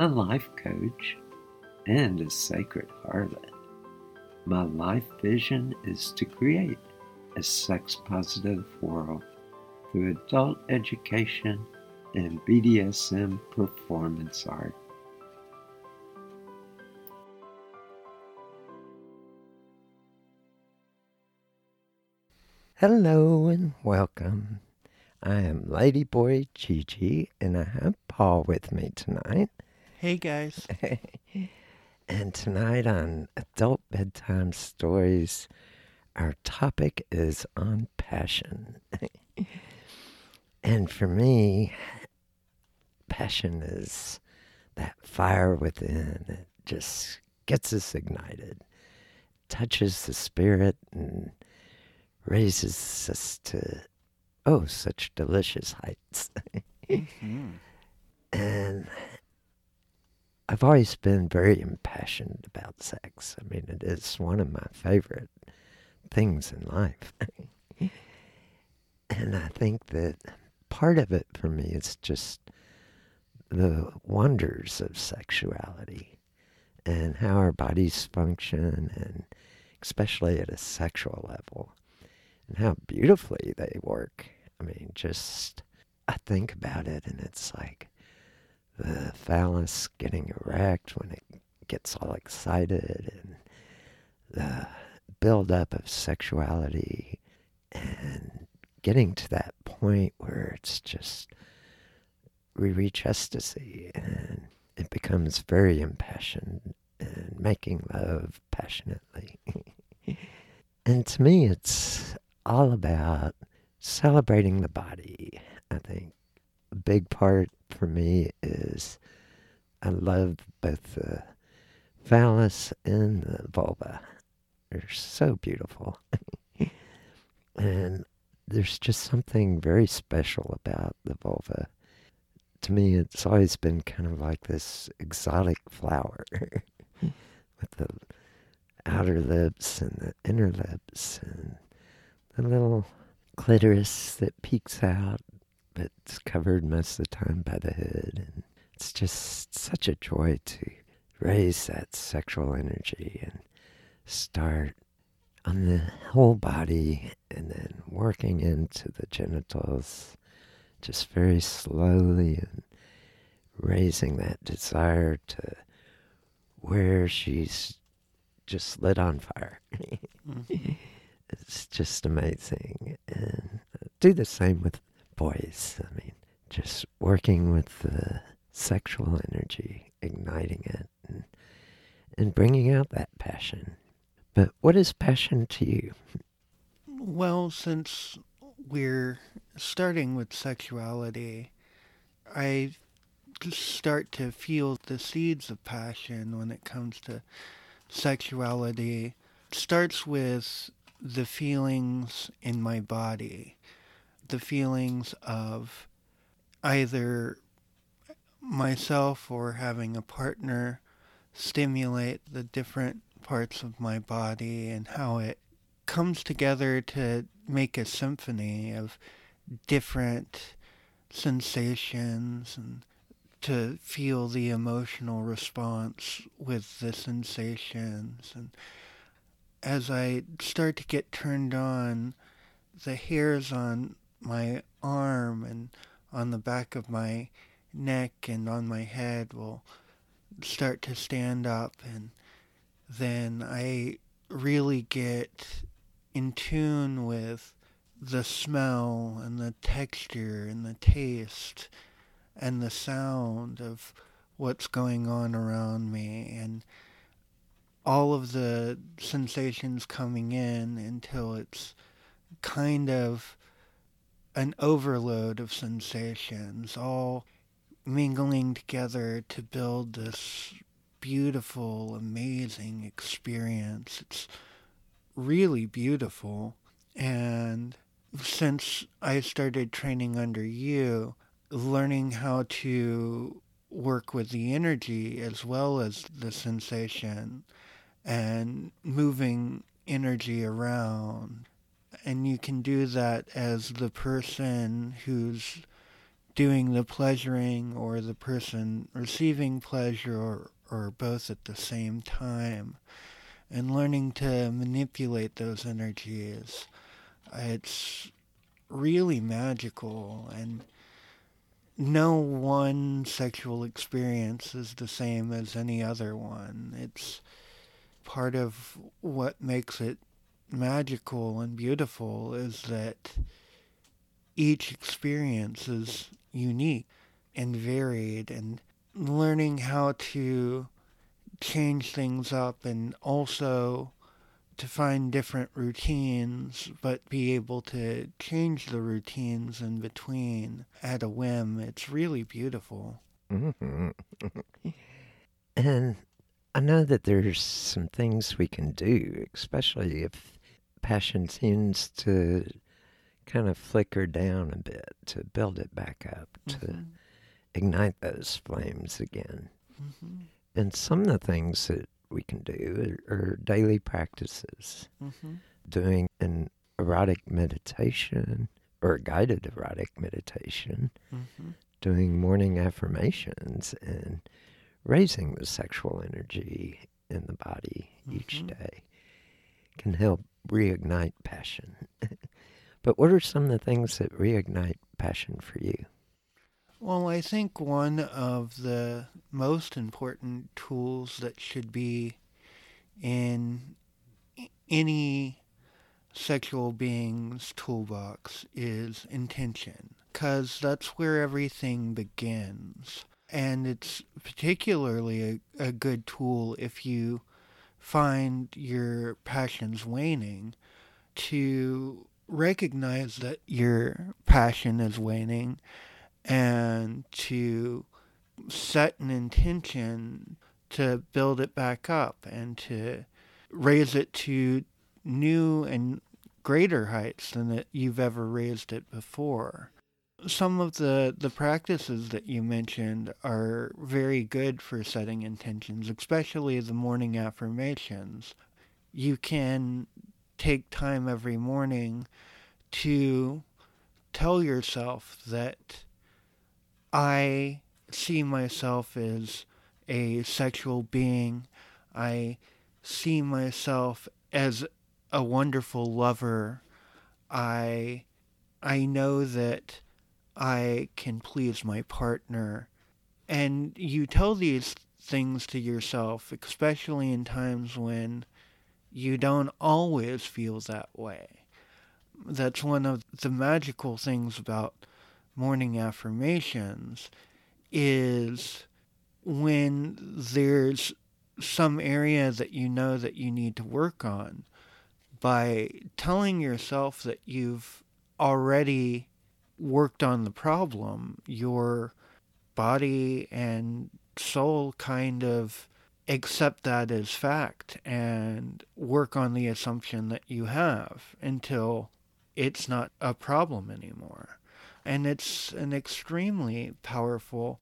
a life coach, and a sacred harlot. My life vision is to create a sex positive world through adult education and BDSM performance art. Hello and welcome. I am Ladyboy Gigi and I have Paul with me tonight. Hey guys. and tonight on Adult Bedtime Stories, our topic is on passion. and for me, passion is that fire within. It just gets us ignited, touches the spirit, and raises us to, oh, such delicious heights. mm-hmm. And I've always been very impassioned about sex. I mean, it is one of my favorite things in life. and I think that part of it for me is just the wonders of sexuality and how our bodies function, and especially at a sexual level, and how beautifully they work. I mean, just I think about it, and it's like the phallus getting erect when it gets all excited and the buildup of sexuality and getting to that point where it's just we reach ecstasy and it becomes very impassioned and making love passionately. and to me, it's all about celebrating the body, I think. A big part for me is I love both the phallus and the vulva. They're so beautiful. and there's just something very special about the vulva. To me, it's always been kind of like this exotic flower with the outer lips and the inner lips and the little clitoris that peeks out it's covered most of the time by the hood. And it's just such a joy to raise that sexual energy and start on the whole body and then working into the genitals just very slowly and raising that desire to where she's just lit on fire. mm-hmm. It's just amazing. And do the same with boys. I mean, just working with the sexual energy, igniting it, and, and bringing out that passion. But what is passion to you? Well, since we're starting with sexuality, I start to feel the seeds of passion when it comes to sexuality. It starts with the feelings in my body, the feelings of either myself or having a partner stimulate the different parts of my body and how it comes together to make a symphony of different sensations and to feel the emotional response with the sensations. And as I start to get turned on the hairs on my arm and on the back of my neck and on my head will start to stand up. And then I really get in tune with the smell and the texture and the taste and the sound of what's going on around me. And all of the sensations coming in until it's kind of an overload of sensations all mingling together to build this beautiful, amazing experience. It's really beautiful. And since I started training under you, learning how to work with the energy as well as the sensation and moving energy around. And you can do that as the person who's doing the pleasuring or the person receiving pleasure or, or both at the same time and learning to manipulate those energies. It's really magical and no one sexual experience is the same as any other one. It's part of what makes it magical and beautiful is that each experience is unique and varied and learning how to change things up and also to find different routines, but be able to change the routines in between at a whim. It's really beautiful. Mm-hmm. and I know that there's some things we can do, especially if passion seems to kind of flicker down a bit, to build it back up, mm-hmm. to ignite those flames again. Mm-hmm. And some of the things that we can do are, daily practices. Mm-hmm. Doing an erotic meditation or a guided erotic meditation, mm-hmm. doing morning affirmations and raising the sexual energy in the body each mm-hmm. day can help reignite passion. but what are some of the things that reignite passion for you? Well, I think one of the most important tools that should be in any sexual being's toolbox is intention, because that's where everything begins. And it's particularly a, a good tool if you find your passions waning to recognize that your passion is waning and to set an intention to build it back up and to raise it to new and greater heights than that you've ever raised it before. Some of the, the practices that you mentioned are very good for setting intentions, especially the morning affirmations. You can take time every morning to tell yourself that I see myself as a sexual being. I see myself as a wonderful lover. I I know that I can please my partner. And you tell these things to yourself, especially in times when you don't always feel that way. That's one of the magical things about morning affirmations is when there's some area that you know that you need to work on by telling yourself that you've already worked on the problem, your body and soul kind of accept that as fact and work on the assumption that you have until it's not a problem anymore. And it's an extremely powerful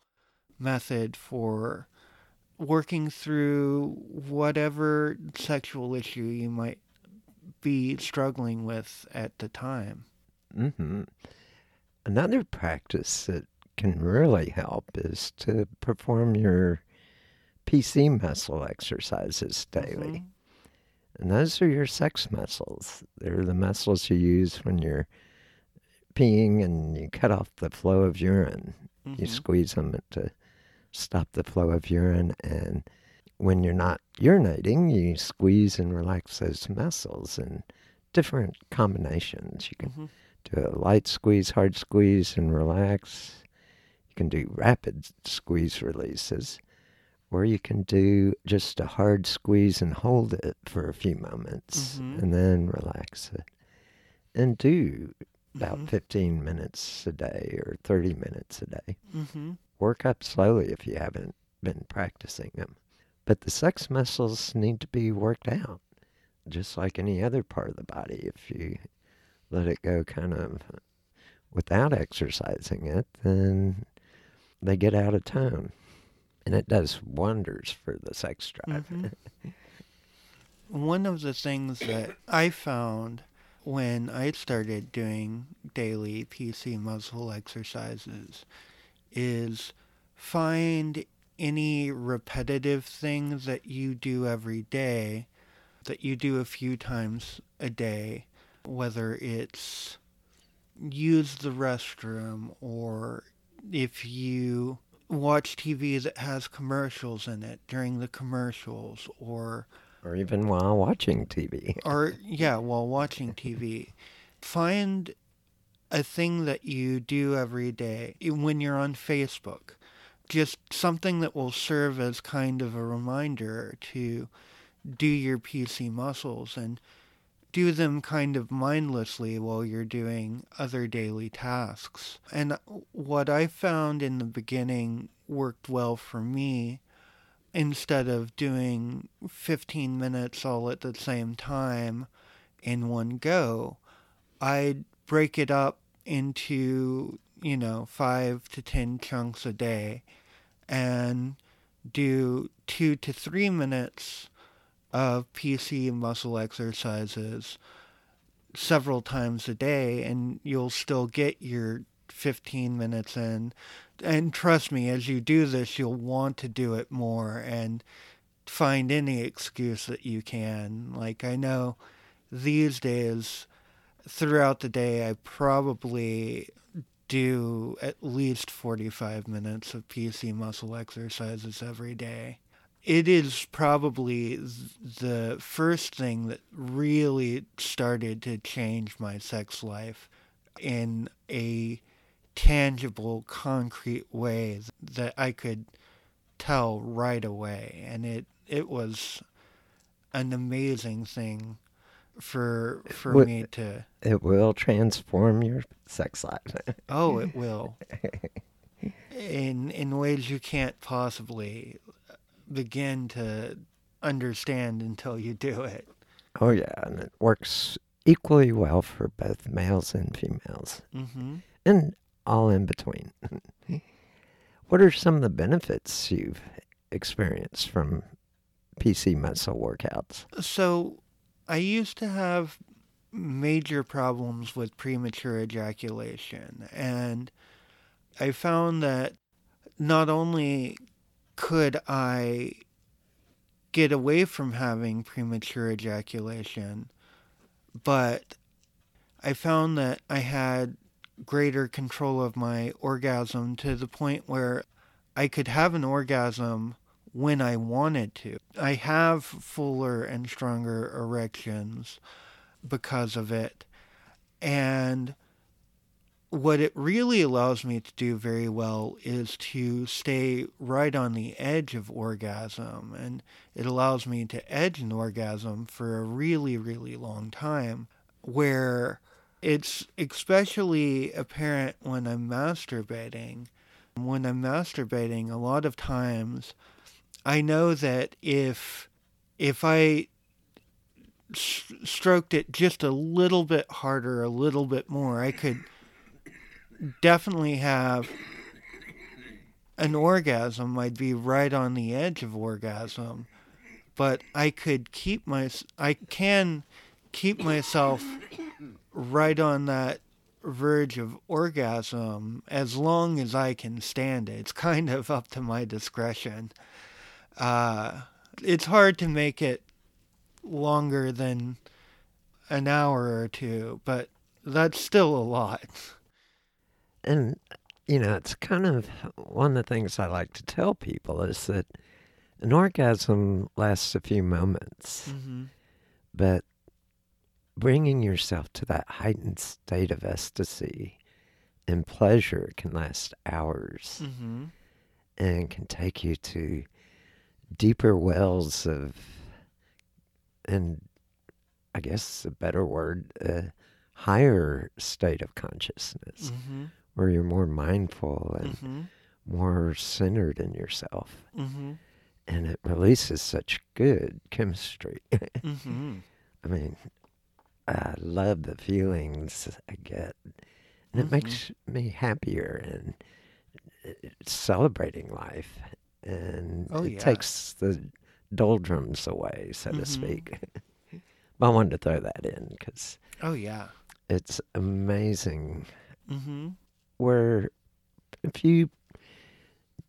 method for working through whatever sexual issue you might be struggling with at the time. Mm-hmm. Another practice that can really help is to perform your PC muscle exercises daily. Mm-hmm. And those are your sex muscles. They're the muscles you use when you're peeing and you cut off the flow of urine. Mm-hmm. You squeeze them to stop the flow of urine. And when you're not urinating, you squeeze and relax those muscles in different combinations. You can mm-hmm. Do a light squeeze, hard squeeze, and relax. You can do rapid squeeze releases or you can do just a hard squeeze and hold it for a few moments mm-hmm. and then relax it. And do about mm-hmm. 15 minutes a day or 30 minutes a day. Mm-hmm. Work up slowly if you haven't been practicing them. But the sex muscles need to be worked out, just like any other part of the body. If you let it go kind of without exercising it, then they get out of tone and it does wonders for the sex drive. Mm-hmm. One of the things that I found when I started doing daily PC muscle exercises is find any repetitive things that you do every day that you do a few times a day, whether it's use the restroom or if you watch TV that has commercials in it during the commercials or or even while watching TV. or yeah, while watching TV. Find a thing that you do every day when you're on Facebook. Just something that will serve as kind of a reminder to do your PC muscles and do them kind of mindlessly while you're doing other daily tasks. And what I found in the beginning worked well for me instead of doing 15 minutes all at the same time in one go, I'd break it up into, you know, five to 10 chunks a day and do two to three minutes of PC muscle exercises several times a day, and you'll still get your 15 minutes in. And trust me, as you do this, you'll want to do it more and find any excuse that you can. Like, I know these days, throughout the day, I probably do at least 45 minutes of PC muscle exercises every day it is probably the first thing that really started to change my sex life in a tangible, concrete way that I could tell right away. And it, it was an amazing thing for for me to it will transform your sex life oh it will in in ways you can't possibly begin to understand until you do it. Oh, yeah. And it works equally well for both males and females, mm-hmm. and all in between. what are some of the benefits you've experienced from PC muscle workouts? So, I used to have major problems with premature ejaculation, and I found that not only could I get away from having premature ejaculation, but I found that I had greater control of my orgasm to the point where I could have an orgasm when I wanted to. I have fuller and stronger erections because of it. And what it really allows me to do very well is to stay right on the edge of orgasm. And it allows me to edge an orgasm for a really, really long time, where it's especially apparent when I'm masturbating. When I'm masturbating, a lot of times I know that if if I stroked it just a little bit harder, a little bit more, I could definitely have an orgasm. I'd be right on the edge of orgasm, but I could keep my I can keep myself right on that verge of orgasm as long as I can stand it. It's kind of up to my discretion. Uh, it's hard to make it longer than an hour or two, but that's still a lot. And, you know, it's kind of one of the things I like to tell people is that an orgasm lasts a few moments, mm-hmm. but bringing yourself to that heightened state of ecstasy and pleasure can last hours mm-hmm. and can take you to deeper wells of, and I guess a better word, a higher state of consciousness mm-hmm. Where you're more mindful and Mm-hmm. more centered in yourself. Mm-hmm. And it releases such good chemistry. Mm-hmm. I mean, I love the feelings I get. And it Mhm. makes me happier and celebrating life. And Oh, it yeah. takes the doldrums away, so to Mhm. speak. but I wanted to throw that in because Oh yeah. it's amazing Mm-hmm. Where a few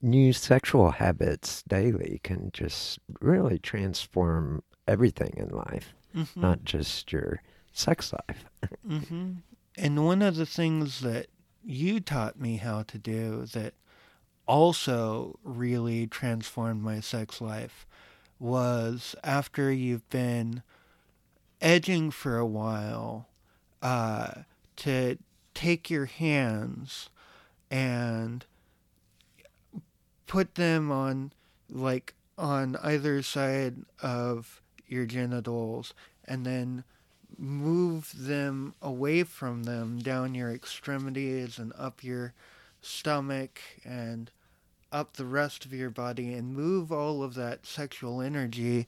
new sexual habits daily can just really transform everything in life, Mm-hmm. not just your sex life. Mm-hmm. And one of the things that you taught me how to do that also really transformed my sex life was after you've been edging for a while, uh, to take your hands and put them on, like, on either side of your genitals and then move them away from them down your extremities and up your stomach and up the rest of your body and move all of that sexual energy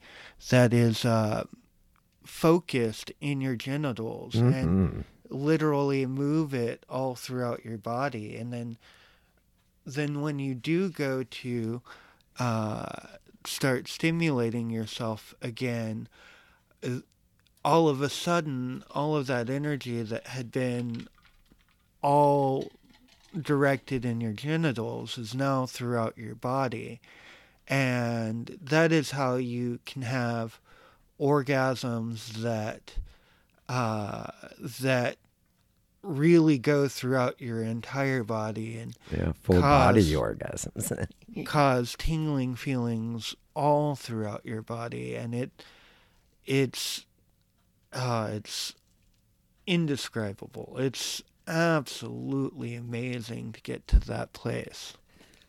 that is uh, focused in your genitals and Mhm. Literally move it all throughout your body. And then then when you do go to uh, start stimulating yourself again uh, all of a sudden all of that energy that had been all directed in your genitals is now throughout your body. And that is how you can have orgasms that uh, that really go throughout your entire body and Yeah, full body Cause- orgasms. cause tingling feelings all throughout your body and it it's uh it's indescribable it's absolutely amazing to get to that place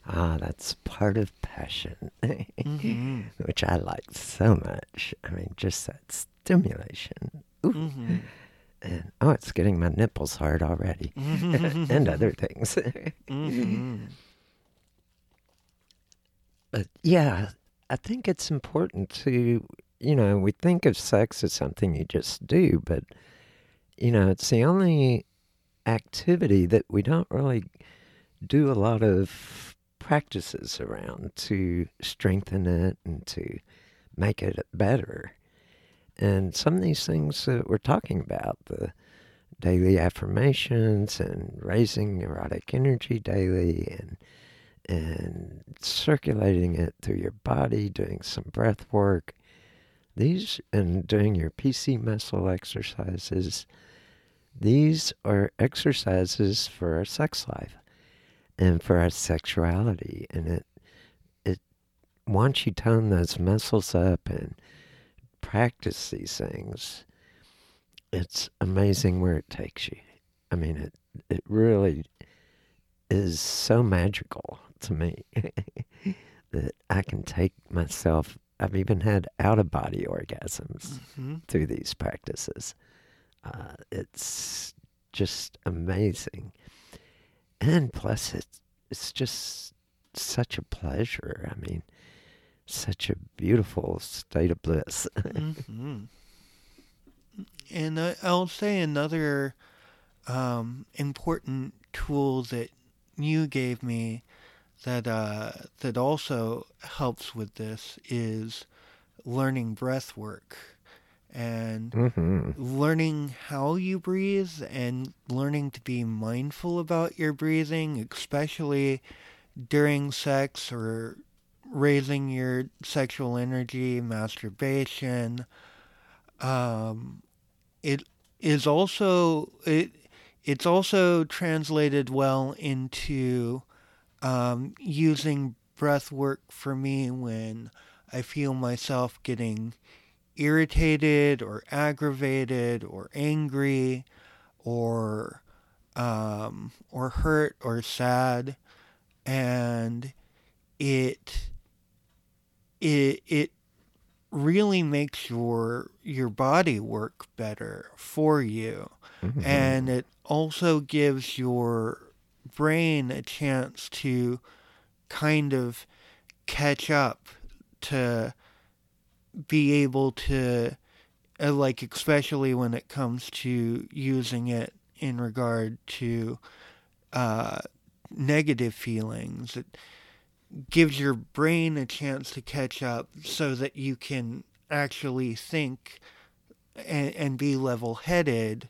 ah, that's part of passion, Mhm. which I like so much. I mean, just that stimulation. Ooh. Mhm. And oh, it's getting my nipples hard already, and other things. Mhm. But yeah, I think it's important to, you know, we think of sex as something you just do, but, you know, it's the only activity that we don't really do a lot of practices around to strengthen it and to make it better. And some of these things that we're talking about, the daily affirmations and raising erotic energy daily and and circulating it through your body, doing some breath work. These and doing your PC muscle exercises. These are exercises for our sex life and for our sexuality. And it it once you tone those muscles up and practice these things, it's amazing where it takes you. I mean, it it really is so magical to me that I can take myself. I've even had out of body orgasms hmm through these practices. Uh, it's just amazing, and plus, it's it's just such a pleasure. I mean, such a beautiful state of bliss. hmm And I, I'll say another um, important tool that you gave me that uh, that also helps with this is learning breath work and hmm learning how you breathe and learning to be mindful about your breathing, especially during sex or raising your sexual energy, masturbation. Um, it is also it it's also translated well into um, using breath work for me when I feel myself getting irritated or aggravated or angry or um, or hurt or sad and it it it really makes your your body work better for you. Hmm and it also gives your brain a chance to kind of catch up to be able to uh, like especially when it comes to using it in regard to uh, negative feelings it gives your brain a chance to catch up so that you can actually think and, and be level headed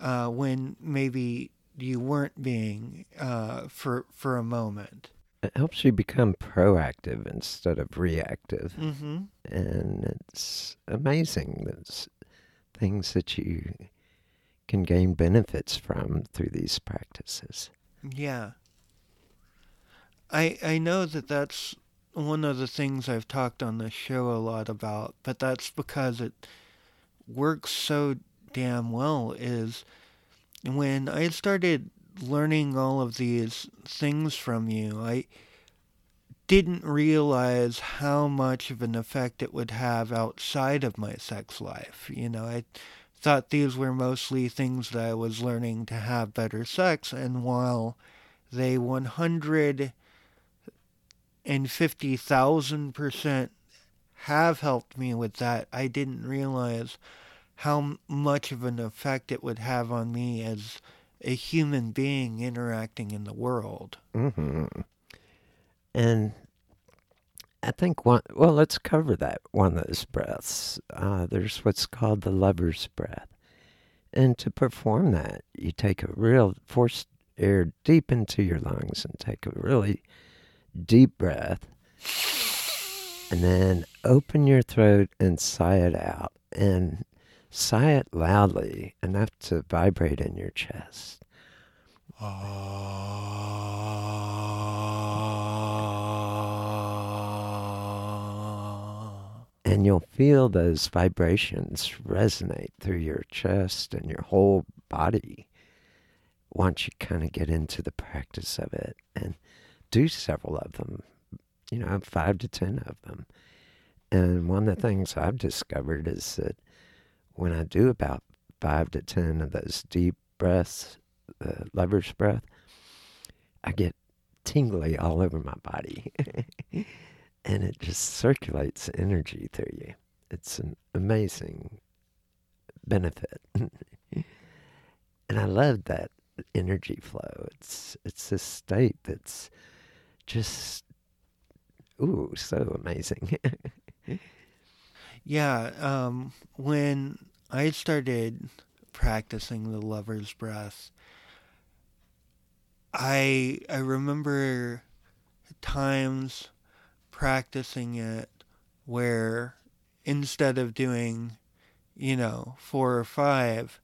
uh, when maybe you weren't being uh, for for a moment. It helps you become proactive instead of reactive. Mm-hmm. And it's amazing. There's things that you can gain benefits from through these practices. Yeah. I I know that that's one of the things I've talked on the show a lot about, but that's because it works so damn well is when I started learning all of these things from you, I didn't realize how much of an effect it would have outside of my sex life. You know, I thought these were mostly things that I was learning to have better sex, and while they 150,000% have helped me with that, I didn't realize how much of an effect it would have on me as a human being interacting in the world. hmm And I think one, well, let's cover that one of those breaths. Uh, there's what's called the lover's breath. And to perform that, you take a real, force air deep into your lungs and take a really deep breath. And then open your throat and sigh it out. And sigh it loudly, enough to vibrate in your chest. And you'll feel those vibrations resonate through your chest and your whole body once you kind of get into the practice of it and do several of them, you know, five to ten of them. And one of the things I've discovered is that when I do about five to ten of those deep breaths, the lover's breath, I get tingly all over my body. and it just circulates energy through you. It's an amazing benefit. and I love that energy flow. It's it's this state that's just ooh, so amazing. Yeah, um, when I started practicing the lover's breath, I I remember times practicing it where instead of doing, you know, four or five,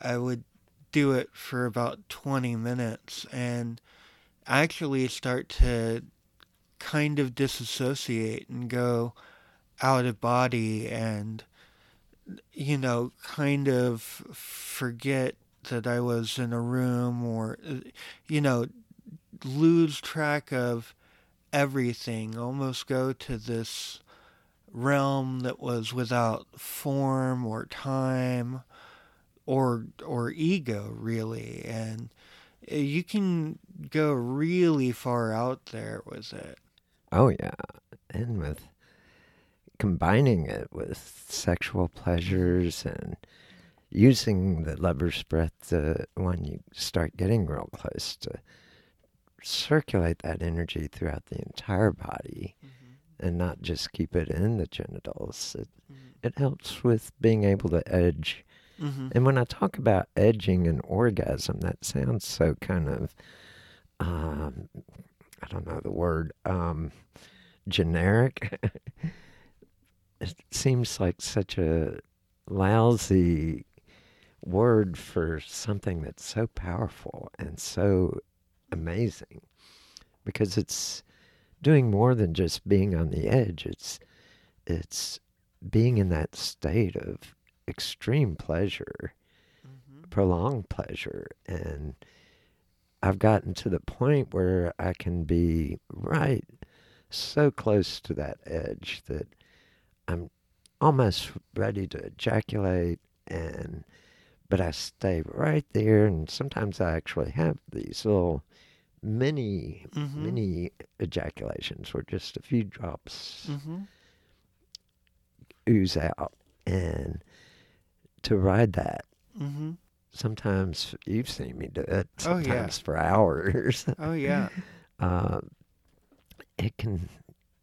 I would do it for about 20 minutes and actually start to kind of disassociate and go out of body and you know kind of forget that I was in a room or you know lose track of everything almost go to this realm that was without form or time or or ego really. And you can go really far out there with it oh yeah and with combining it with sexual pleasures and using the lover's breath to, when you start getting real close to circulate that energy throughout the entire body mm-hmm. and not just keep it in the genitals. It, mm-hmm. it helps with being able to edge. Mm-hmm. And when I talk about edging and orgasm, that sounds so kind of, um, I don't know the word, um, generic. it seems like such a lousy word for something that's so powerful and so amazing because it's doing more than just being on the edge it's it's being in that state of extreme pleasure mm-hmm. prolonged pleasure and I've gotten to the point where I can be right so close to that edge that I'm almost ready to ejaculate and but I stay right there and sometimes I actually have these little mini mm-hmm. mini ejaculations where just a few drops mm-hmm. ooze out and to ride that mm-hmm. sometimes you've seen me do it sometimes oh, yeah. for hours oh yeah uh, it can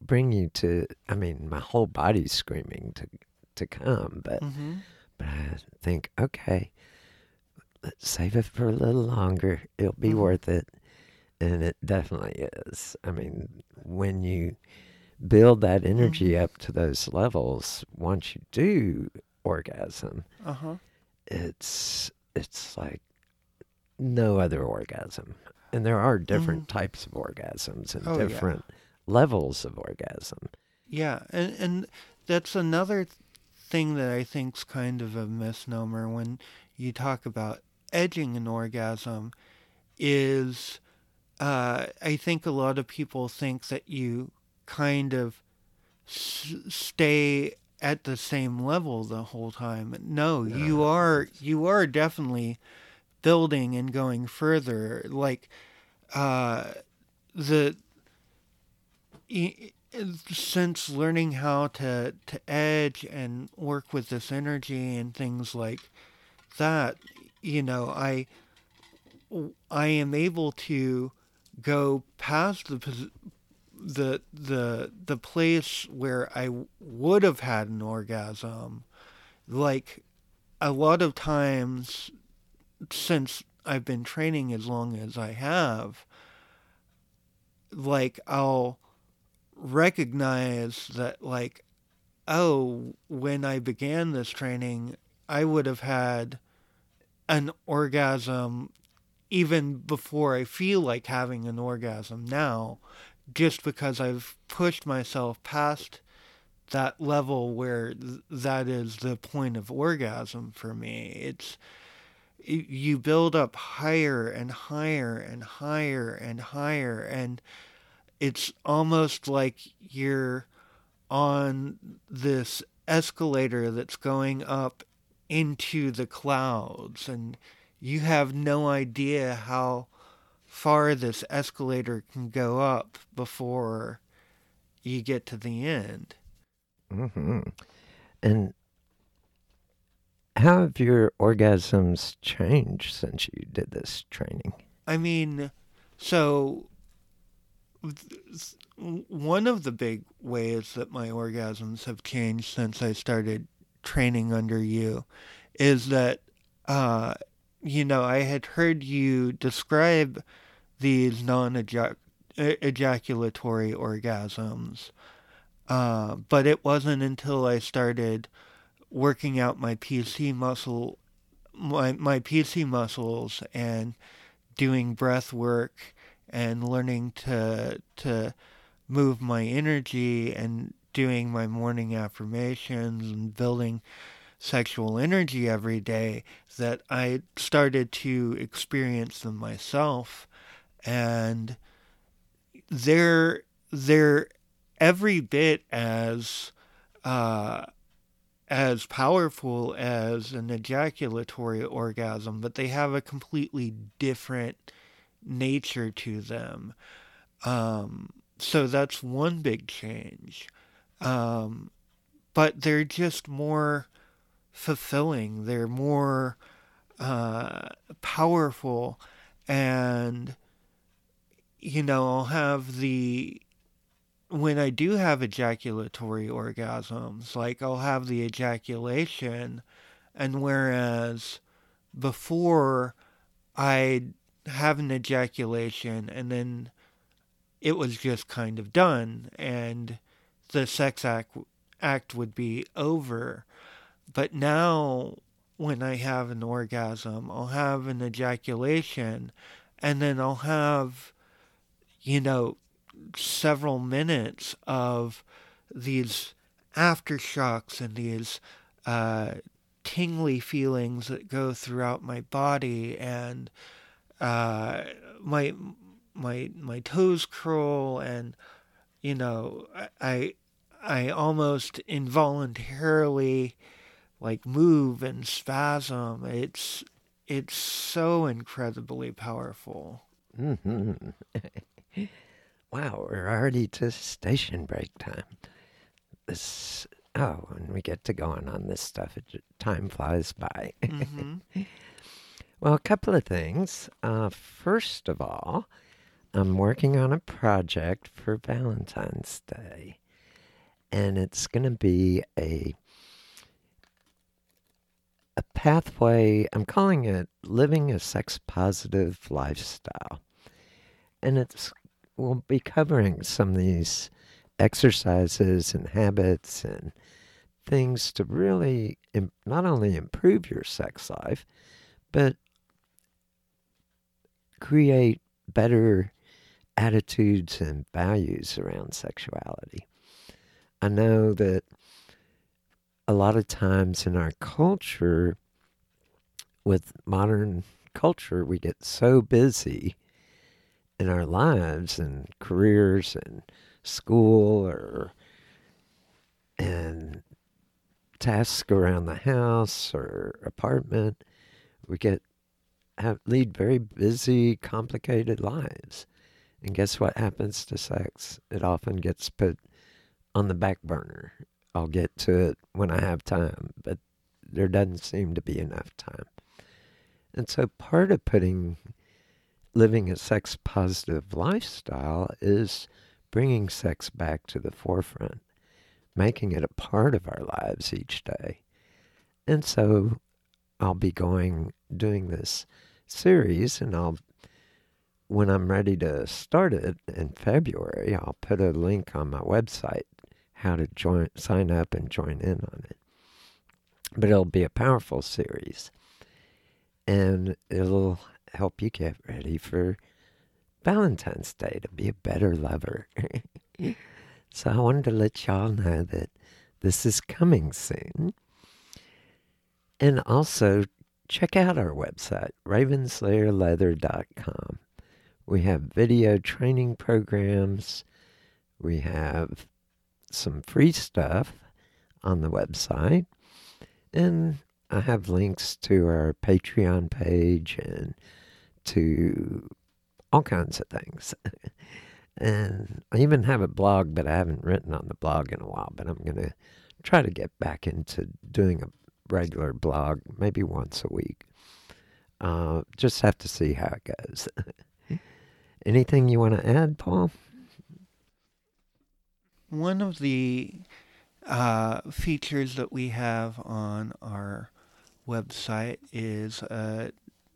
bring you to i mean my whole body's screaming to to come but mm-hmm. but i think okay let's save it for a little longer it'll be mm-hmm. worth it and it definitely is. I mean, when you build that energy mm-hmm. up to those levels, once you do orgasm, uh-huh. it's it's like no other orgasm. And there are different mm-hmm. types of orgasms and oh, different yeah. levels of orgasm. Yeah, and and that's another thing that I think's kind of a misnomer when you talk about edging an orgasm is uh, I think a lot of people think that you kind of s- stay at the same level the whole time. No, no, you are you are definitely building and going further. Like uh, the since learning how to to edge and work with this energy and things like that, you know, I I am able to go past the the the the place where I would have had an orgasm, like a lot of times since I've been training as long as I have, like I'll recognize that like oh when I began this training I would have had an orgasm even before I feel like having an orgasm now, just because I've pushed myself past that level where th- that is the point of orgasm for me. It's you build up higher and higher and higher and higher and it's almost like you're on this escalator that's going up into the clouds and you have no idea how far this escalator can go up before you get to the end. Mm-hmm. And how have your orgasms changed since you did this training? I mean, so one of the big ways that my orgasms have changed since I started training under you is that uh, you know, I had heard you describe these non ejaculatory orgasms, uh, but it wasn't until I started working out my PC muscle, my, my PC muscles, and doing breath work and learning to to move my energy and doing my morning affirmations and building sexual energy every day that I started to experience them myself and they're they're every bit as uh, as powerful as an ejaculatory orgasm, but they have a completely different nature to them. Um, so that's one big change. Um, but they're just more fulfilling. They're more uh, powerful, and you know, I'll have the when I do have ejaculatory orgasms, like I'll have the ejaculation, and whereas before I'd have an ejaculation and then it was just kind of done and the sex act act would be over. But now when I have an orgasm, I'll have an ejaculation and then I'll have you know several minutes of these aftershocks and these uh, tingly feelings that go throughout my body and uh, my my my toes curl and you know I I almost involuntarily like move and spasm. It's it's so incredibly powerful. Mm-hmm. wow, we're already to station break time. This oh, when we get to going on this stuff, it, time flies by. Mm-hmm. well, a couple of things. Uh, first of all, I'm working on a project for Valentine's Day, and it's going to be a a pathway. I'm calling it living a sex positive lifestyle, and it's we'll be covering some of these exercises and habits and things to really Im- not only improve your sex life, but create better attitudes and values around sexuality. I know that a lot of times in our culture, with modern culture, we get so busy in our lives and careers and school or and tasks around the house or apartment we get have lead very busy complicated lives. And guess what happens to sex? It often gets put on the back burner. I'll get to it when i have time but there doesn't seem to be enough time. And so part of putting living a sex positive lifestyle is bringing sex back to the forefront, making it a part of our lives each day. And so I'll be going, doing this series, and I'll, when I'm ready to start it in February, I'll put a link on my website how to join, sign up and join in on it. But it'll be a powerful series. And it'll help you get ready for Valentine's Day to be a better lover. so I wanted to let y'all know that this is coming soon. And also check out our website, ravenslayerleather.com. We have video training programs. We have some free stuff on the website. And I have links to our Patreon page and to all kinds of things. and I even have a blog, but I haven't written on the blog in a while. But I'm going to try to get back into doing a regular blog, maybe once a week. Uh, just have to see how it goes. Anything you want to add, Paul? One of the uh, features that we have on our website is a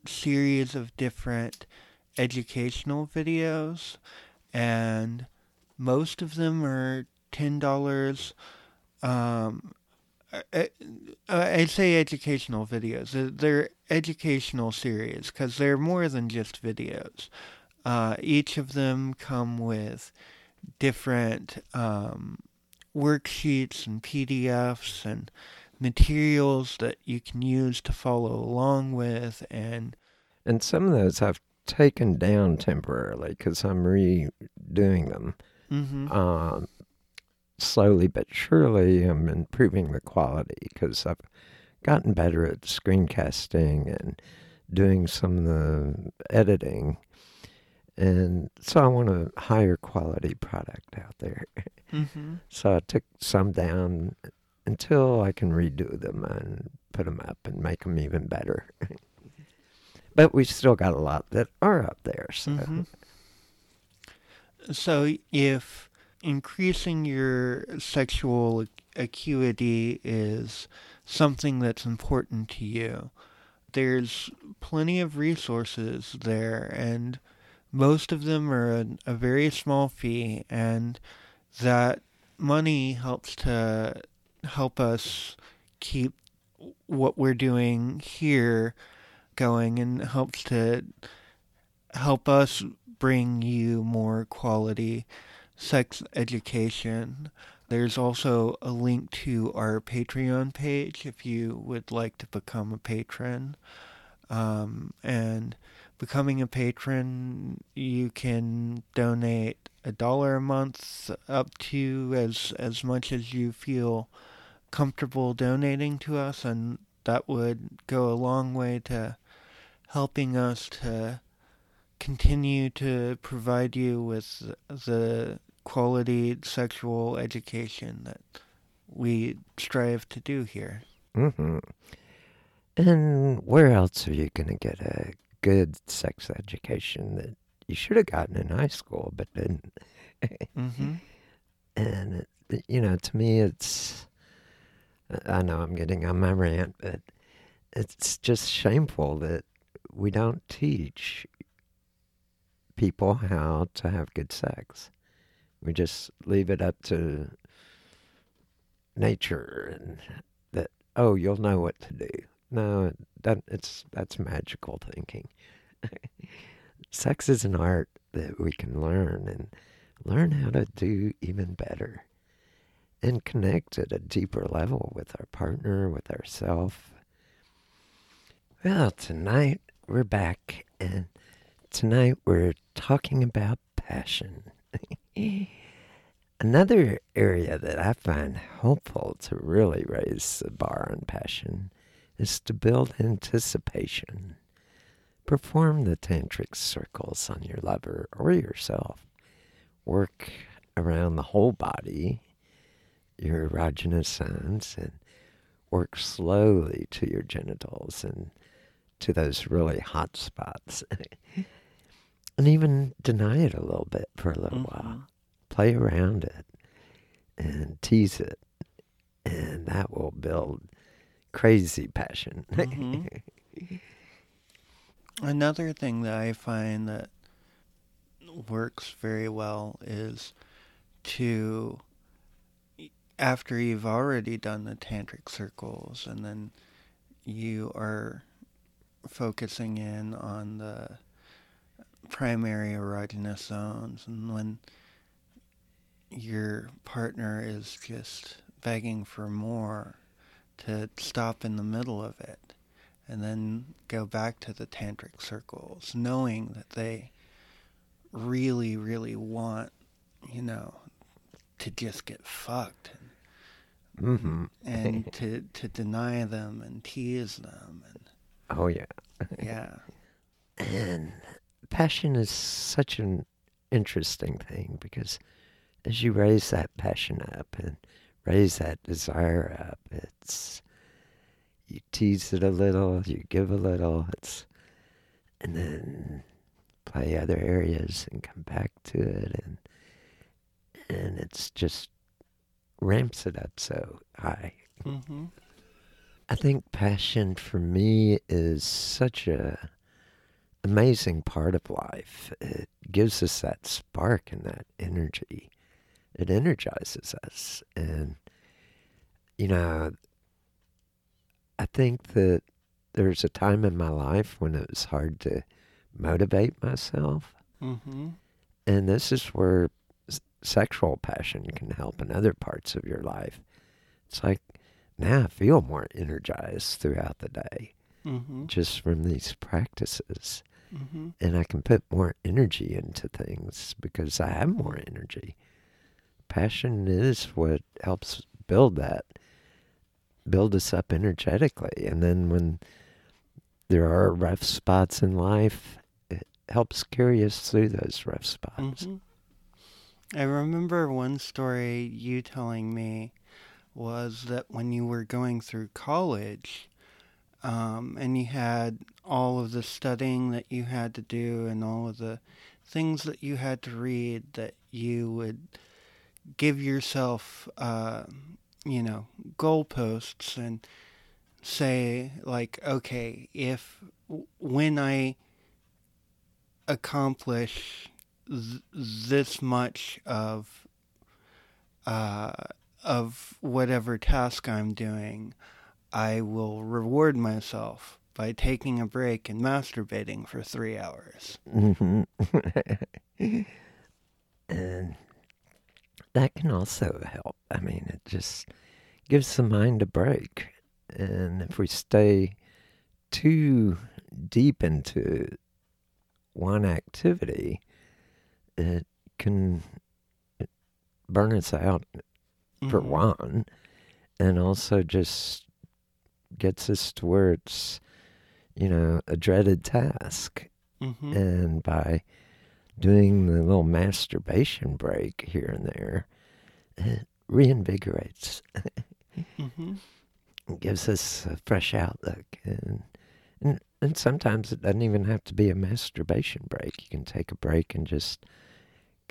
series of different educational videos, and most of them are ten dollars. Um, I, I say educational videos. They're educational series because they're more than just videos. Uh, each of them come with different um, worksheets and PDFs, and materials that you can use to follow along with and and some of those I've taken down temporarily because I'm redoing them. mm-hmm. Um, slowly but surely, I'm improving the quality because I've gotten better at screencasting and doing some of the editing. And so I want a higher quality product out there. Mm-hmm. So I took some down until I can redo them and put them up and make them even better. but we still got a lot that are up there. So Mhm. So if increasing your sexual acuity is something that's important to you, there's plenty of resources there, and most of them are a, a very small fee, and that money helps to help us keep what we're doing here going and helps to help us bring you more quality sex education. There's also a link to our Patreon page if you would like to become a patron. Um, and becoming a patron, you can donate a dollar a month up to as as much as you feel comfortable donating to us, and that would go a long way to helping us to continue to provide you with the quality sexual education that we strive to do here. hmm And where else are you going to get a good sex education that you should have gotten in high school but didn't? Mm-hmm. And, you know, to me, it's, I know I'm getting on my rant, but it's just shameful that we don't teach people how to have good sex. We just leave it up to nature and that, oh, you'll know what to do. No, that it's that's magical thinking. Sex is an art that we can learn and learn how to do even better and connect at a deeper level with our partner, with ourself. Well, tonight we're back and tonight we're talking about passion. Another area that I find helpful to really raise the bar on passion is to build anticipation. Perform the tantric circles on your lover or yourself. Work around the whole body, your erogenous zones, and work slowly to your genitals and to those really hot spots. and even deny it a little bit for a little while. Play around it and tease it. And that will build crazy passion. Mhm. Another thing that I find that works very well is to after you've already done the tantric circles and then you are focusing in on the primary erogenous zones and when your partner is just begging for more to stop in the middle of it and then go back to the tantric circles knowing that they really really want you know to just get fucked hmm and to to deny them and tease them and Oh, yeah. yeah And passion is such an interesting thing because as you raise that passion up and raise that desire up, it's you tease it a little, you give a little, it's and then play other areas and come back to it and and it's just ramps it up so high. hmm I think passion for me is such a amazing part of life. It gives us that spark and that energy. It energizes us. And, you know, I think that there's a time in my life when it was hard to motivate myself. hmm And this is where sexual passion can help in other parts of your life. It's like now I feel more energized throughout the day Mm-hmm. just from these practices. Mm-hmm. And I can put more energy into things because I have more energy. Passion is what helps build that, build us up energetically. And then when there are rough spots in life, it helps carry us through those rough spots. hmm I remember one story you telling me was that when you were going through college, um, and you had all of the studying that you had to do and all of the things that you had to read, that you would give yourself, uh, you know, goalposts and say, like, okay, if when I accomplish th- this much of uh, of whatever task I'm doing, I will reward myself by taking a break and masturbating for three hours. and that can also help. I mean, it just gives the mind a break. And if we stay too deep into one activity, it can burn us out for Mhm. one, and also just gets us to where it's, you know, a dreaded task. Mhm. And by doing the little masturbation break here and there, it reinvigorates. Mhm. It gives us a fresh outlook. And, and, and sometimes it doesn't even have to be a masturbation break. You can take a break and just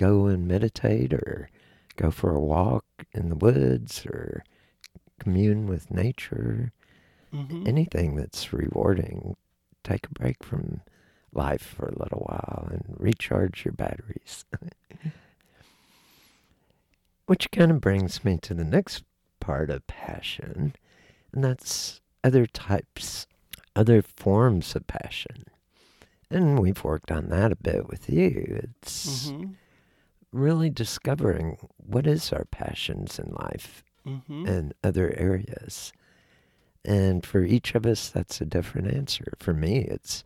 go and meditate or go for a walk in the woods or commune with nature. Mhm. Anything that's rewarding. Take a break from life for a little while and recharge your batteries. Which kind of brings me to the next part of passion, and that's other types, other forms of passion. And we've worked on that a bit with you. It's Mhm. Really discovering what is our passions in life Mhm. and other areas. And for each of us, that's a different answer. For me, it's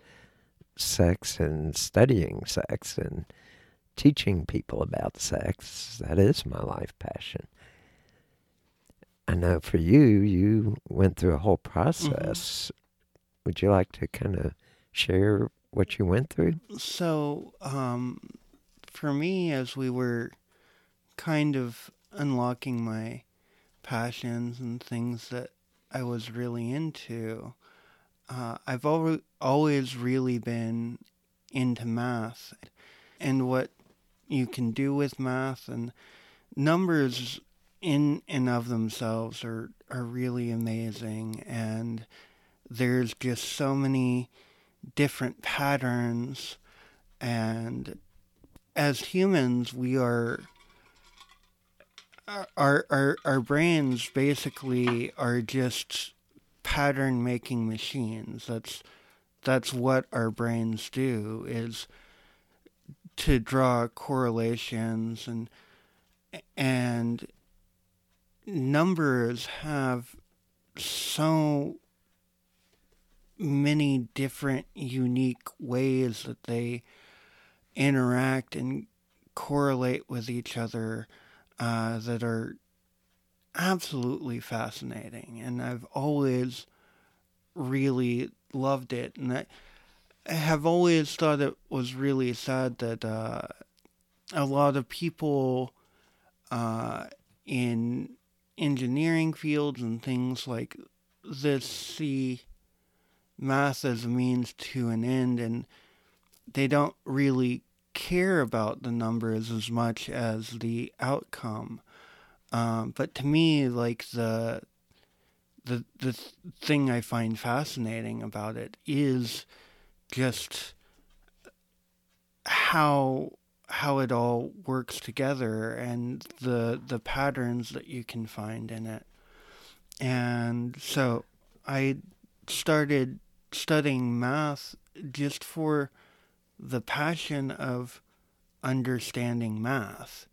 sex and studying sex and teaching people about sex. That is my life passion. I know for you, you went through a whole process. Would you like to kind of share what you went through? So, um, for me, as we were kind of unlocking my passions and things that I was really into, uh, I've al- always really been into math and what you can do with math and numbers in and of themselves are, are really amazing and there's just so many different patterns and as humans we are our our our brains basically are just pattern making machines. That's that's what our brains do is to draw correlations and and numbers have so many different unique ways that they interact and correlate with each other uh, that are absolutely fascinating. And I've always really loved it. And I, have always thought it was really sad that uh, a lot of people uh, in engineering fields and things like this see math as a means to an end and they don't really care about the numbers as much as the outcome. Um, but to me like the the the thing i find fascinating about it is just how how it all works together and the the patterns that you can find in it. And so i started studying math just for the passion of understanding math.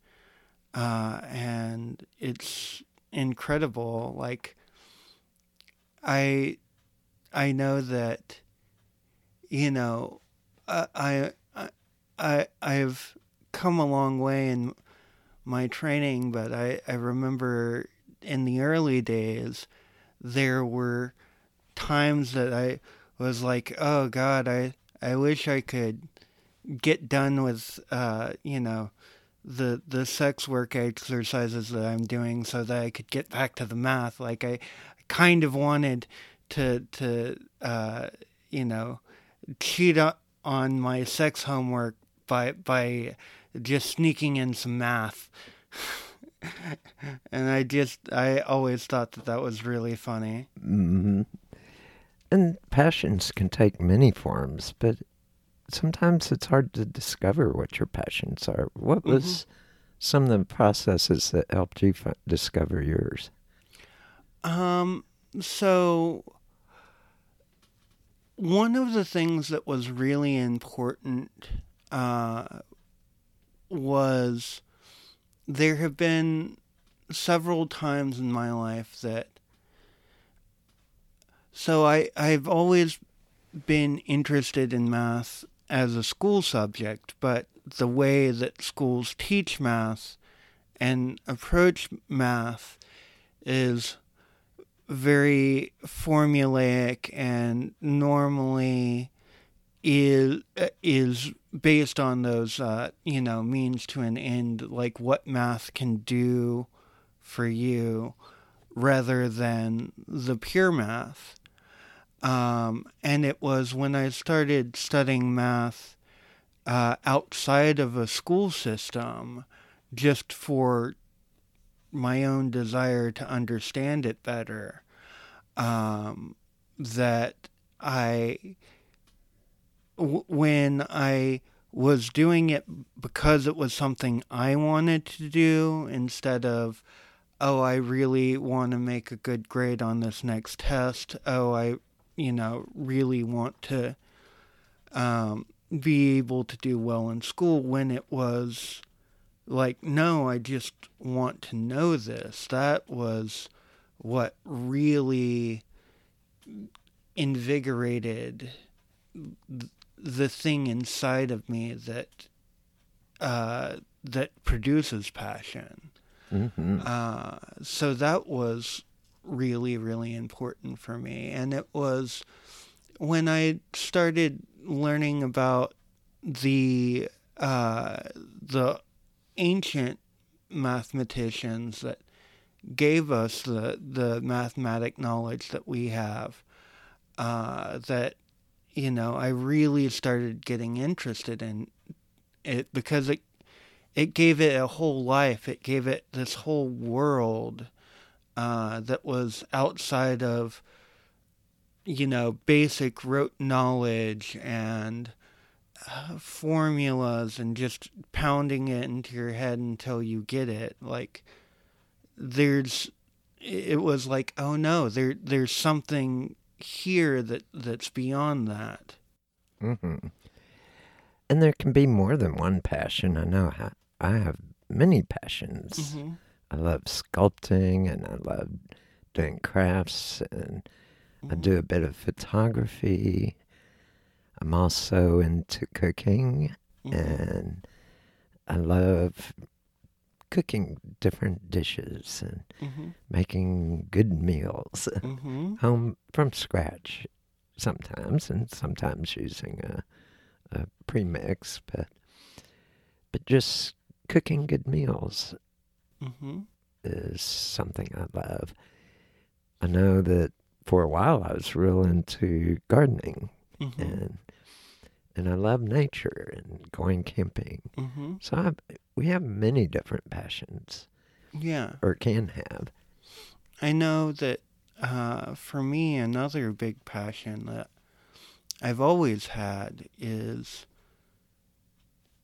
Uh, and it's incredible. Like, I I know that you know I I I I've come a long way in my training, but I I remember in the early days there were times that I was like, oh God, I I wish I could get done with uh, you know the the sex work exercises that I'm doing so that I could get back to the math. Like I, kind of wanted to to uh, you know cheat on my sex homework by by just sneaking in some math. and I just I always thought that that was really funny. Mm-hmm. And passions can take many forms, but sometimes it's hard to discover what your passions are. What was mm-hmm. some of the processes that helped you f- discover yours? Um, so one of the things that was really important uh, was there have been several times in my life that so I I've always been interested in math as a school subject, but the way that schools teach math and approach math is very formulaic and normally is is based on those uh, you know means to an end like what math can do for you rather than the pure math um, and it was when I started studying math uh, outside of a school system, just for my own desire to understand it better, um, that I, w- when I was doing it because it was something I wanted to do instead of, oh, I really want to make a good grade on this next test. Oh, I you know, really want to um, be able to do well in school when it was like, no, I just want to know this. That was what really invigorated the thing inside of me that uh, that produces passion. Mm-hmm. Uh, so that was really, really important for me. And it was when I started learning about the uh, the ancient mathematicians that gave us the the mathematic knowledge that we have uh, that you know I really started getting interested in it because it it gave it a whole life it gave it this whole world uh, that was outside of, you know, basic rote knowledge and uh, formulas and just pounding it into your head until you get it. Like, there's, it was like, oh no, there, there's something here that that's beyond that. Mm-hmm. And there can be more than one passion. I know I have many passions. Mm-hmm. I love sculpting and I love doing crafts and mm-hmm. I do a bit of photography. I'm also into cooking mm-hmm. and I love cooking different dishes and mm-hmm. making good meals mm-hmm. home from scratch sometimes and sometimes using a, a premix but but just cooking good meals mm-hmm. is something I love. I know that for a while I was real into gardening mm-hmm. and and I love nature and going camping. Mm-hmm. So I, we have many different passions. Yeah. Or can have. I know that uh, for me, another big passion that I've always had is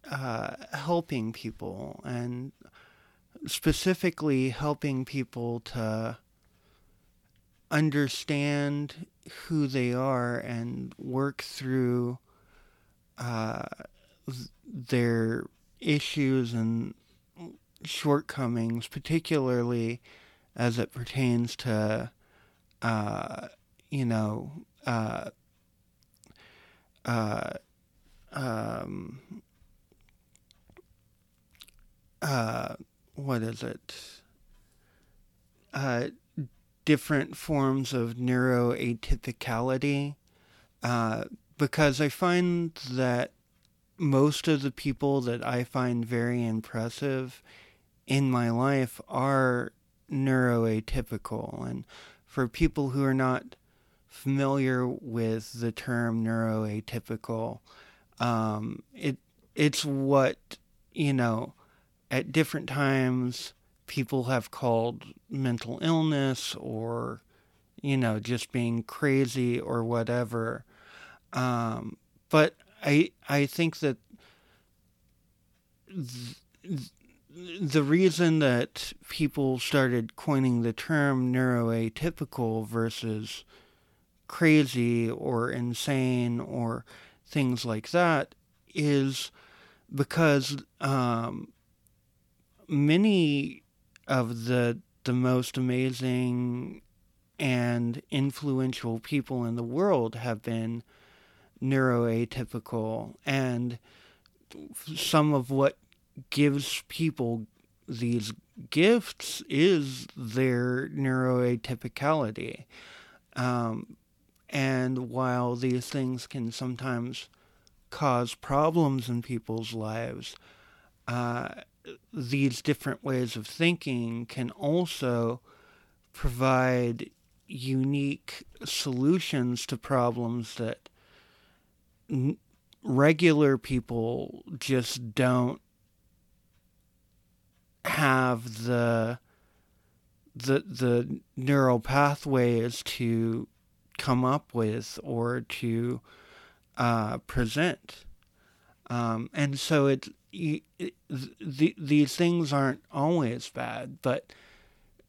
uh, helping people and specifically helping people to understand who they are and work through uh, their issues and shortcomings, particularly as it pertains to uh, you know, uh, uh, um, uh, what is it? Uh, different forms of neuroatypicality, uh, because I find that most of the people that I find very impressive in my life are neuroatypical. And for people who are not familiar with the term neuroatypical, um, it it's what you know at different times people have called mental illness or you know just being crazy or whatever. Um, but I I think that th- the reason that people started coining the term neuroatypical versus crazy or insane or things like that is because um, many of the the most amazing and influential people in the world have been neuroatypical and some of what gives people these gifts is their neuroatypicality. Um, and while these things can sometimes cause problems in people's lives, uh, these different ways of thinking can also provide unique solutions to problems that n- regular people just don't have the the the neural pathways to come up with or to uh, present. Um, and so it, the, these things aren't always bad, but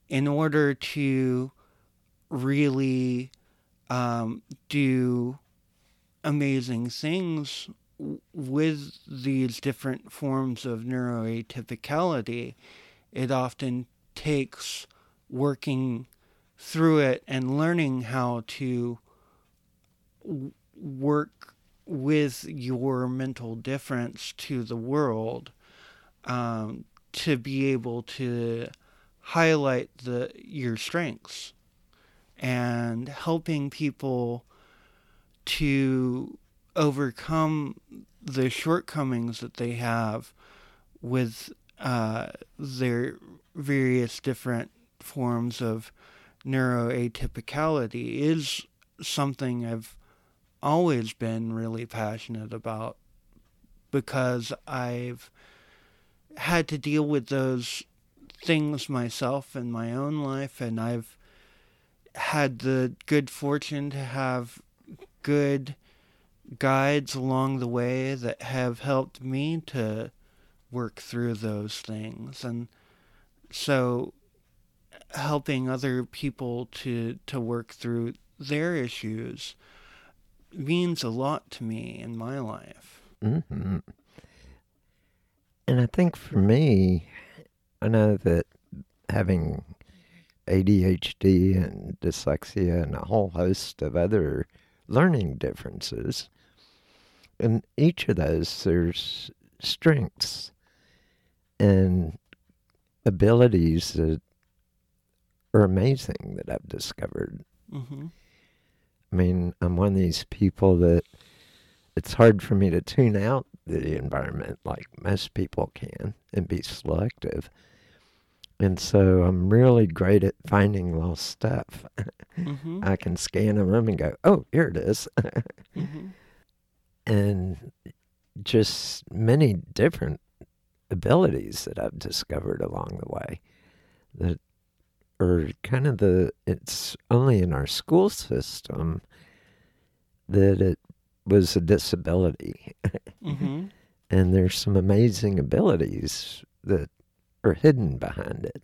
in order to really um, do amazing things with these different forms of neuroatypicality, it often takes working through it and learning how to work with your mental difference to the world um, to be able to highlight the your strengths and helping people to overcome the shortcomings that they have with uh, their various different forms of neuroatypicality is something I've always been really passionate about because I've had to deal with those things myself in my own life and I've had the good fortune to have good guides along the way that have helped me to work through those things. And so helping other people to to work through their issues means a lot to me in my life. Hmm And I think for me, I know that having ADHD and dyslexia and a whole host of other learning differences, in each of those, there's strengths and abilities that are amazing that I've discovered. hmm I mean, I'm one of these people that it's hard for me to tune out the environment like most people can and be selective. And so I'm really great at finding lost stuff. hmm I can scan a room and go, oh, here it is. hmm and just many different abilities that I've discovered along the way that are kind of the, it's only in our school system that it was a disability. hmm and there's some amazing abilities that are hidden behind it.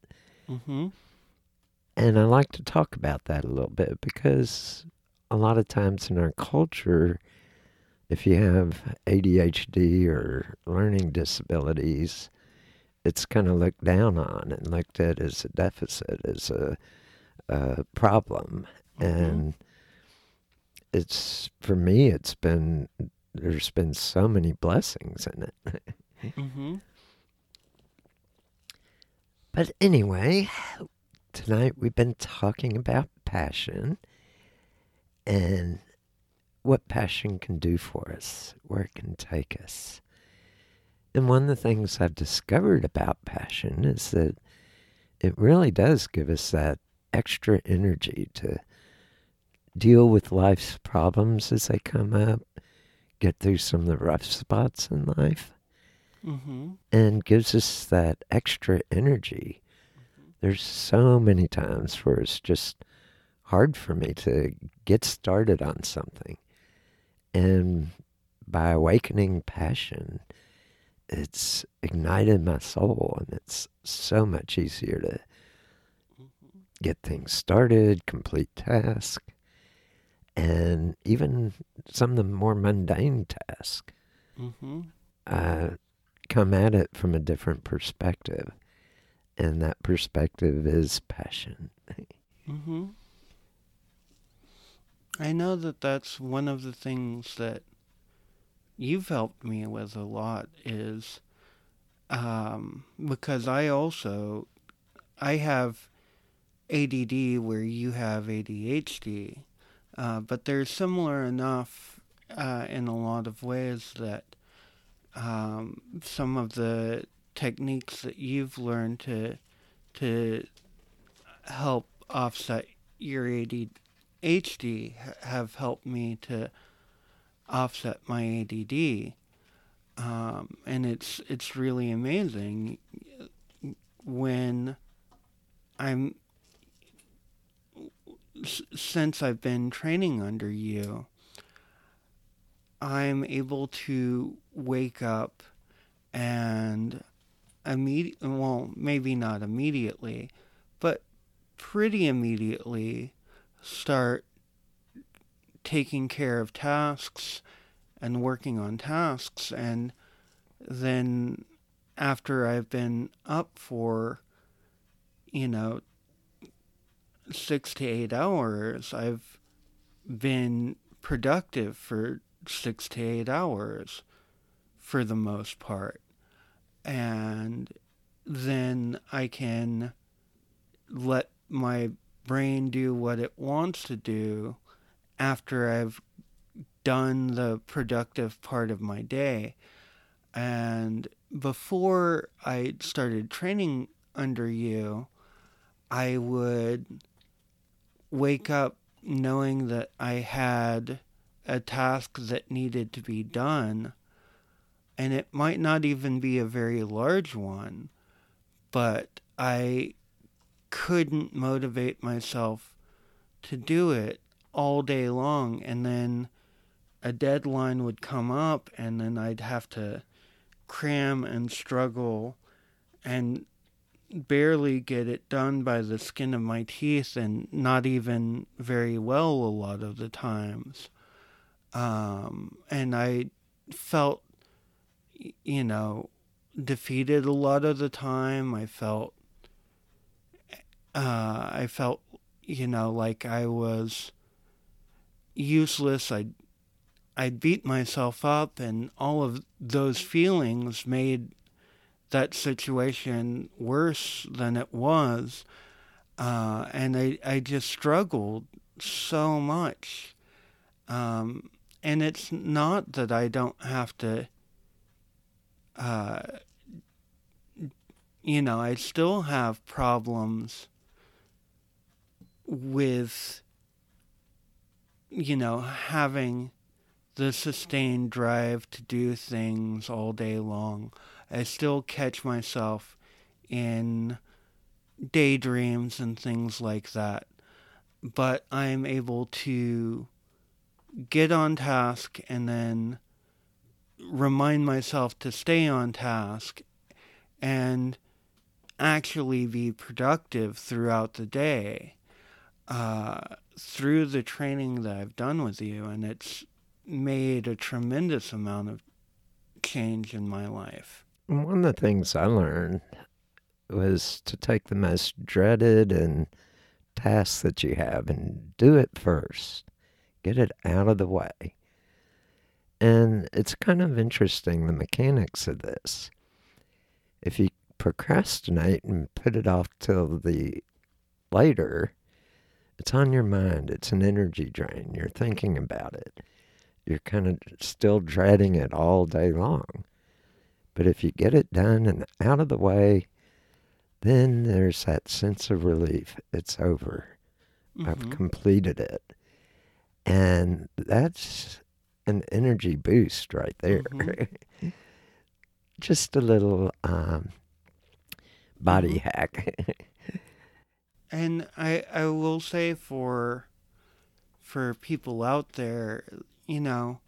Mm-hmm. And I like to talk about that a little bit because a lot of times in our culture, if you have ADHD or learning disabilities, it's kind of looked down on and looked at as a deficit, as a, a problem. Mhm. And it's for me, it's been there's been so many blessings in it. Mm-hmm. But anyway, tonight we've been talking about passion and what passion can do for us, where it can take us. And one of the things I've discovered about passion is that it really does give us that extra energy to deal with life's problems as they come up, get through some of the rough spots in life, Mm-hmm. and gives us that extra energy. There's so many times where it's just hard for me to get started on something. And by awakening passion, it's ignited my soul, and it's so much easier to get things started, complete tasks, and even some of the more mundane tasks Mm-hmm. uh, come at it from a different perspective. And that perspective is passion. Mm-hmm. I know that that's one of the things that you've helped me with a lot is um, because I also I have ADD where you have ADHD, uh, but they're similar enough uh, in a lot of ways that um, some of the techniques that you've learned to to help offset your ADHD have helped me to offset my ADD, um, and it's it's really amazing when I'm since I've been training under you. I'm able to wake up and immediate well maybe not immediately but pretty immediately start taking care of tasks and working on tasks. And then after I've been up for you know 6 to 8 hours I've been productive for 6 to 8 hours for the most part. And then I can let my brain do what it wants to do after I've done the productive part of my day. And before I started training under you, I would wake up knowing that I had a task that needed to be done and it might not even be a very large one, but I couldn't motivate myself to do it all day long. And then a deadline would come up, and then I'd have to cram and struggle and barely get it done by the skin of my teeth, and not even very well a lot of the times. Um, and I felt you know, defeated a lot of the time. I felt, uh, I felt, you know, like I was useless. I, I beat myself up, and all of those feelings made that situation worse than it was. Uh, and I, I just struggled so much. Um, and it's not that I don't have to uh, you know, I still have problems with, you know, having the sustained drive to do things all day long. I still catch myself in daydreams and things like that. But I'm able to get on task and then remind myself to stay on task and actually be productive throughout the day uh, through the training that I've done with you. And it's made a tremendous amount of change in my life. One of the things I learned was to take the most dreaded and tasks that you have and do it first. get it out of the way. And it's kind of interesting the mechanics of this. If you procrastinate and put it off till the later, it's on your mind. It's an energy drain. You're thinking about it. You're kind of still dreading it all day long. But if you get it done and out of the way, then there's that sense of relief. It's over. Mm-hmm. I've completed it. And that's an energy boost right there. Mm-hmm. Just a little um, body mm-hmm. hack. and I I will say for for people out there, you know,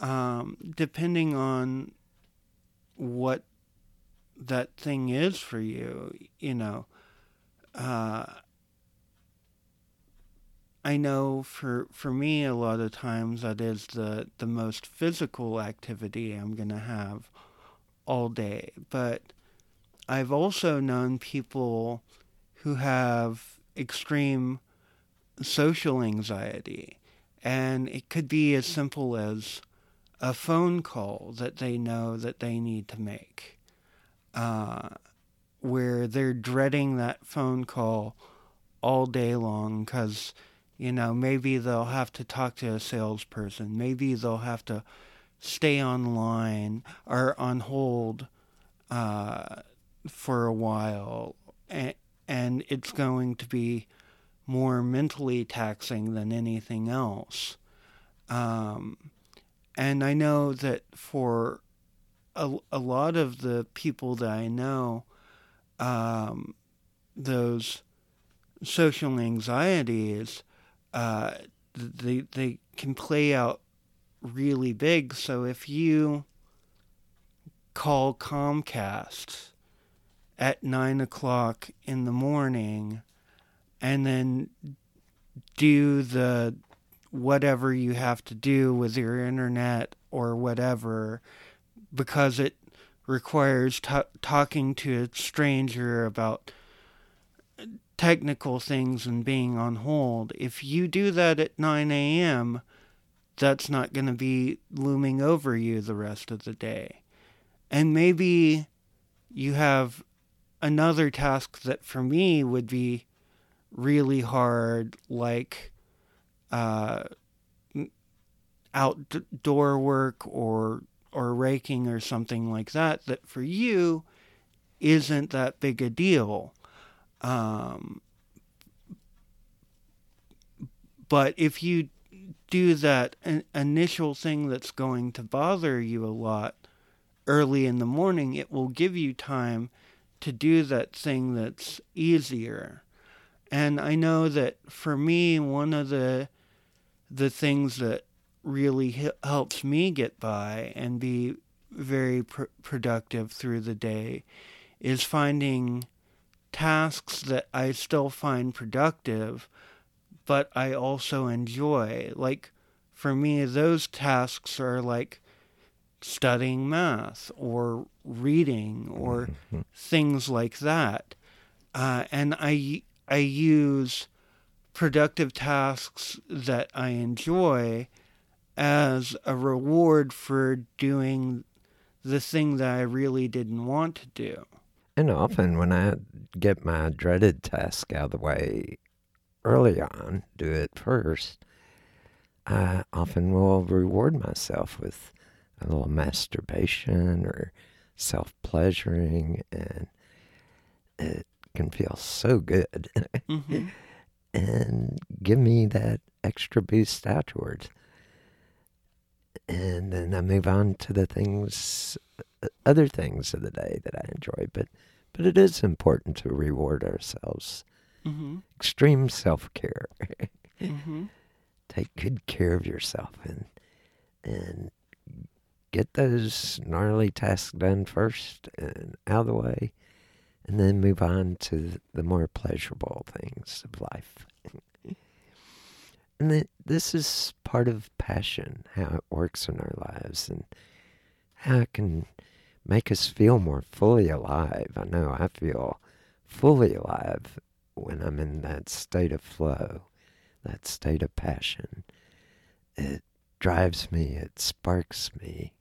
um, depending on what that thing is for you, you know, uh, I know for for me a lot of times that is the the most physical activity I'm going to have all day, but I've also known people who have extreme social anxiety and it could be as simple as a phone call that they know that they need to make, uh, where they're dreading that phone call all day long because, you know, maybe they'll have to talk to a salesperson. Maybe they'll have to stay online or on hold uh, for a while. And, and it's going to be more mentally taxing than anything else. Um, and I know that for a, a lot of the people that I know, um, those social anxieties, uh, they, they can play out really big. So if you call Comcast at nine o'clock in the morning and then do the whatever you have to do with your internet or whatever because it requires t- talking to a stranger about technical things and being on hold. If you do that at 9 a.m., that's not going to be looming over you the rest of the day. And maybe you have another task that for me would be really hard, like uh, outdoor work or or raking or something like that, that for you isn't that big a deal. Um, but if you do that initial thing that's going to bother you a lot early in the morning, it will give you time to do that thing that's easier. And I know that for me, one of the the things that really helps me get by and be very pr- productive through the day is finding tasks that I still find productive, but I also enjoy. Like for me, those tasks are like studying math or reading or mm-hmm. things like that. Uh, and I I use productive tasks that I enjoy as a reward for doing the thing that I really didn't want to do. And often when I get my dreaded task out of the way early on, do it first, I often will reward myself with a little masturbation or self pleasuring, and it can feel so good mm-hmm. and give me that extra boost afterwards. And then I move on to the things, uh, other things of the day that I enjoy. But, but it is important to reward ourselves. Mm-hmm. Extreme self care. mm-hmm. Take good care of yourself and and get those gnarly tasks done first and out of the way and then move on to the more pleasurable things of life. and this is part of passion, how it works in our lives, and how it can make us feel more fully alive. I know I feel fully alive when I'm in that state of flow, that state of passion, It drives me, it sparks me.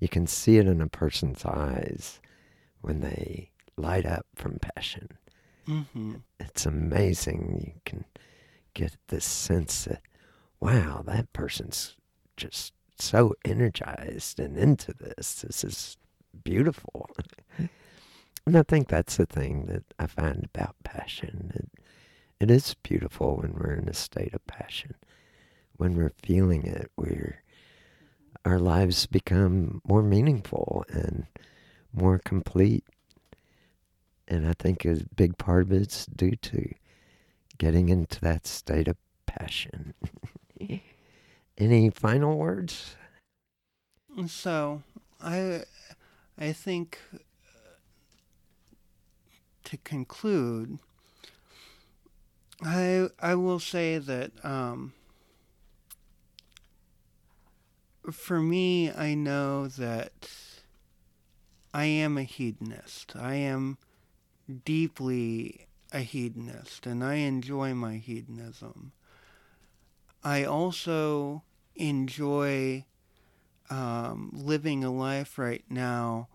You can see it in a person's eyes when they light up from passion. Mm-hmm. It's amazing. You can get this sense that, wow, that person's just so energized and into this. This is beautiful. and I think that's the thing that I find about passion. It, it is beautiful when we're in a state of passion. When we're feeling it, we're our lives become more meaningful and more complete. And I think a big part of it's due to getting into that state of passion. Any final words? So, I I think uh, to conclude, I I will say that um, for me, I know that I am a hedonist. I am deeply a hedonist, and I enjoy my hedonism. I also enjoy um, living a life right now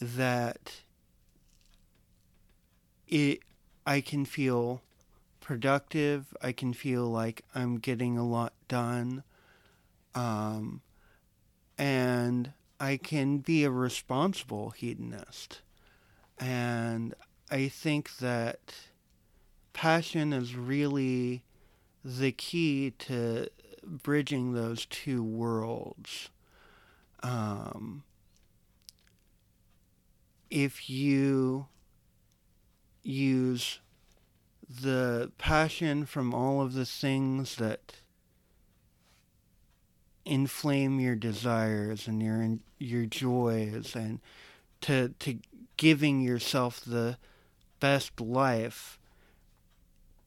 that it I can feel productive. I can feel like I'm getting a lot done. Um, and I can be a responsible hedonist. And I think that passion is really the key to bridging those two worlds. Um, if you use the passion from all of the things that inflame your desires and your your joys and to to giving yourself the best life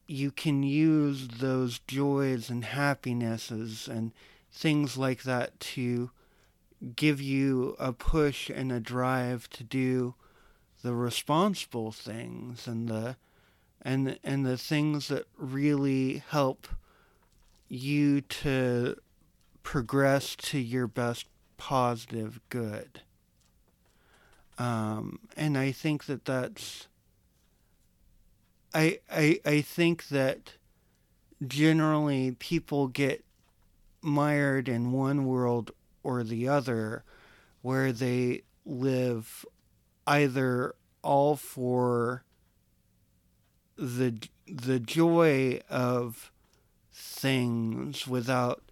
you can use those joys and happinesses and things like that to give you a push and a drive to do the responsible things and the and and the things that really help you to progress to your best positive good. Um, and I think that that's. I, I I think that generally people get mired in one world or the other, where they live either all for the the joy of things without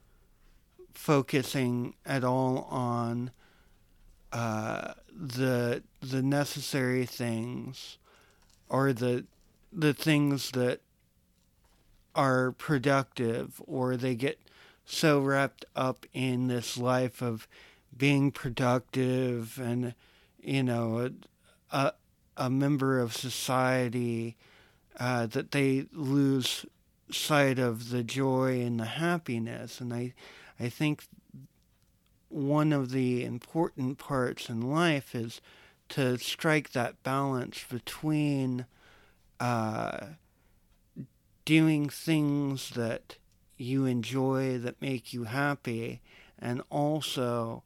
focusing at all on uh, the the necessary things or the the things that are productive or they get so wrapped up in this life of being productive and you know a a, member of society uh, that they lose sight of the joy and the happiness. And I I think one of the important parts in life is to strike that balance between uh, doing things that you enjoy that make you happy and also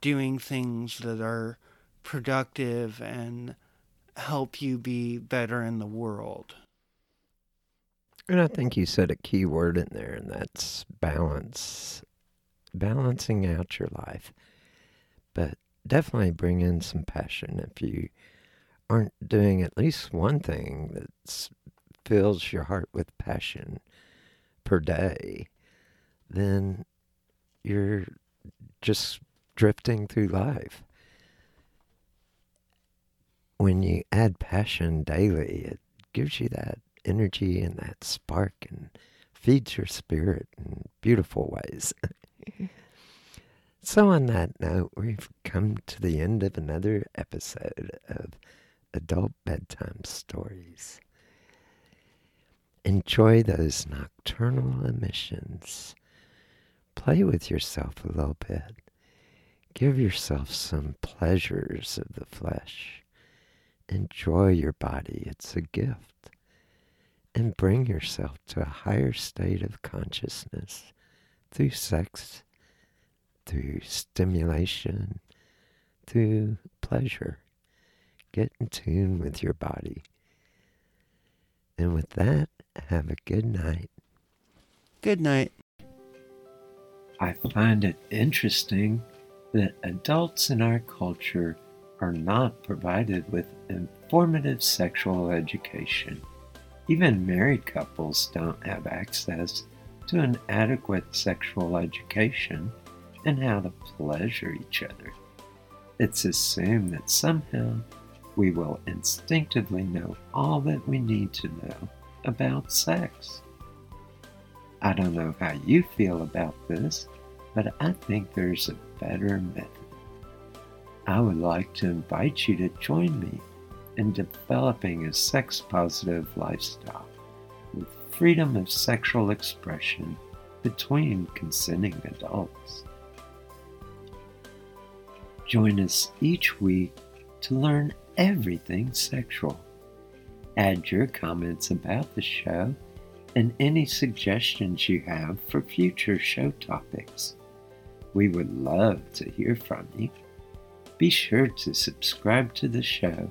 doing things that are productive and help you be better in the world. And I think you said a key word in there, and that's balance. Balancing out your life. But definitely bring in some passion. If you aren't doing at least one thing that fills your heart with passion per day, then you're just drifting through life. When you add passion daily, it gives you that energy and that spark and feeds your spirit in beautiful ways. so, on that note, we've come to the end of another episode of Adult Bedtime Stories. Enjoy those nocturnal emissions. Play with yourself a little bit. Give yourself some pleasures of the flesh. Enjoy your body, it's a gift and bring yourself to a higher state of consciousness through sex through stimulation, through pleasure. Get in tune with your body. And with that, have a good night. Good night. I find it interesting that adults in our culture are not provided with informative sexual education. Even married couples don't have access to an adequate sexual education and how to pleasure each other. It's assumed that somehow we will instinctively know all that we need to know about sex. I don't know how you feel about this, but I think there's a better method. I would like to invite you to join me in developing a sex positive lifestyle with freedom of sexual expression between consenting adults. Join us each week to learn everything sexual. Add your comments about the show and any suggestions you have for future show topics. We would love to hear from you. Be sure to subscribe to the show